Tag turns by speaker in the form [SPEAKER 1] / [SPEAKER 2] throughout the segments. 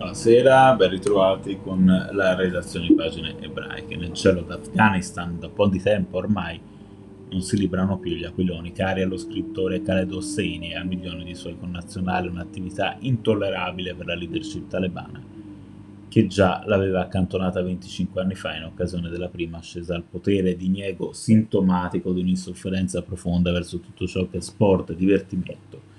[SPEAKER 1] Buonasera, ben ritrovati con la redazione di pagine ebraiche. Nel cielo d'Afghanistan da un po' di tempo ormai non si librano più gli aquiloni, cari allo scrittore Khaled Hosseini e a milioni di suoi connazionali un'attività intollerabile per la leadership talebana, che già l'aveva accantonata 25 anni fa in occasione della prima ascesa al potere, diniego sintomatico di un'insofferenza profonda verso tutto ciò che è sport, divertimento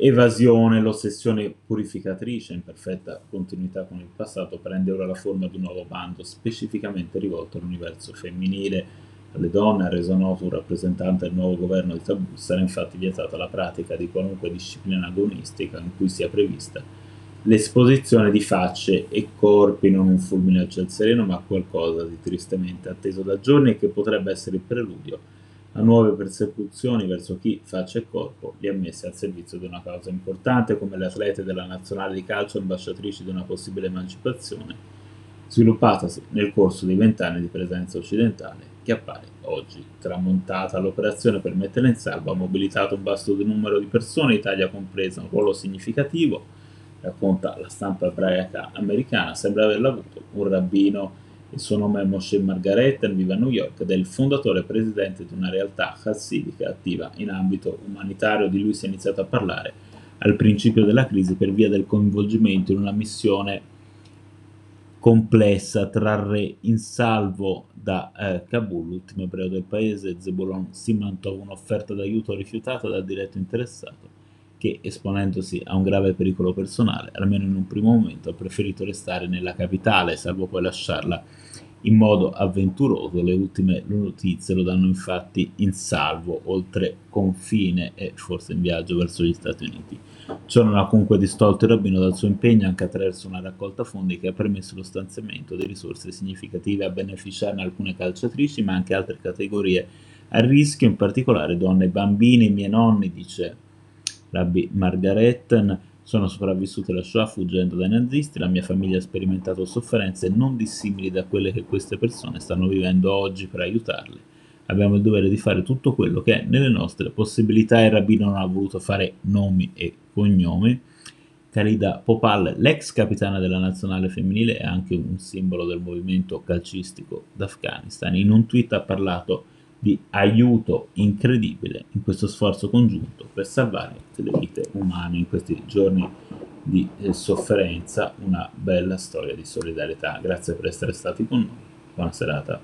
[SPEAKER 1] evasione, l'ossessione purificatrice in perfetta continuità con il passato prende ora la forma di un nuovo bando specificamente rivolto all'universo femminile. Alle donne ha reso noto un rappresentante del nuovo governo di Tabù, sarà infatti vietata la pratica di qualunque disciplina agonistica in cui sia prevista l'esposizione di facce e corpi, non un fulmine al ciel sereno, ma qualcosa di tristemente atteso da giorni e che potrebbe essere il preludio a nuove persecuzioni verso chi, faccia e corpo, li ha messi al servizio di una causa importante come le atlete della nazionale di calcio ambasciatrici di una possibile emancipazione, sviluppatasi nel corso dei vent'anni di presenza occidentale, che appare oggi tramontata. L'operazione per metterla in salvo ha mobilitato un vasto numero di persone, Italia compresa, un ruolo significativo, racconta la stampa ebraica americana, sembra averla avuto un rabbino il suo nome è Moshe Margaret, vive a New York ed è il fondatore e presidente di una realtà chassidica attiva in ambito umanitario. Di lui si è iniziato a parlare al principio della crisi per via del coinvolgimento in una missione complessa, trarre in salvo da eh, Kabul, l'ultimo ebreo del paese, Zebulon Simantov, un'offerta d'aiuto rifiutata dal diretto interessato che, esponendosi a un grave pericolo personale, almeno in un primo momento ha preferito restare nella capitale, salvo poi lasciarla in modo avventuroso. Le ultime notizie lo danno infatti in salvo, oltre confine e forse in viaggio verso gli Stati Uniti. Ciò non ha comunque distolto il rabbino dal suo impegno anche attraverso una raccolta fondi che ha permesso lo stanziamento di risorse significative a beneficiarne alcune calciatrici, ma anche altre categorie a rischio, in particolare donne e bambini. I miei nonni, dice Rabbi Margaret sono sopravvissute alla Shoah fuggendo dai nazisti, la mia famiglia ha sperimentato sofferenze non dissimili da quelle che queste persone stanno vivendo oggi per aiutarle. Abbiamo il dovere di fare tutto quello che è nelle nostre possibilità. Il rabbino non ha voluto fare nomi e cognomi. Khalida Popal, l'ex capitana della nazionale femminile, è anche un simbolo del movimento calcistico d'Afghanistan. In un tweet ha parlato di aiuto incredibile in questo sforzo congiunto per salvare le vite umane in questi giorni di eh, sofferenza, una bella storia di solidarietà. Grazie per essere stati con noi, buona serata.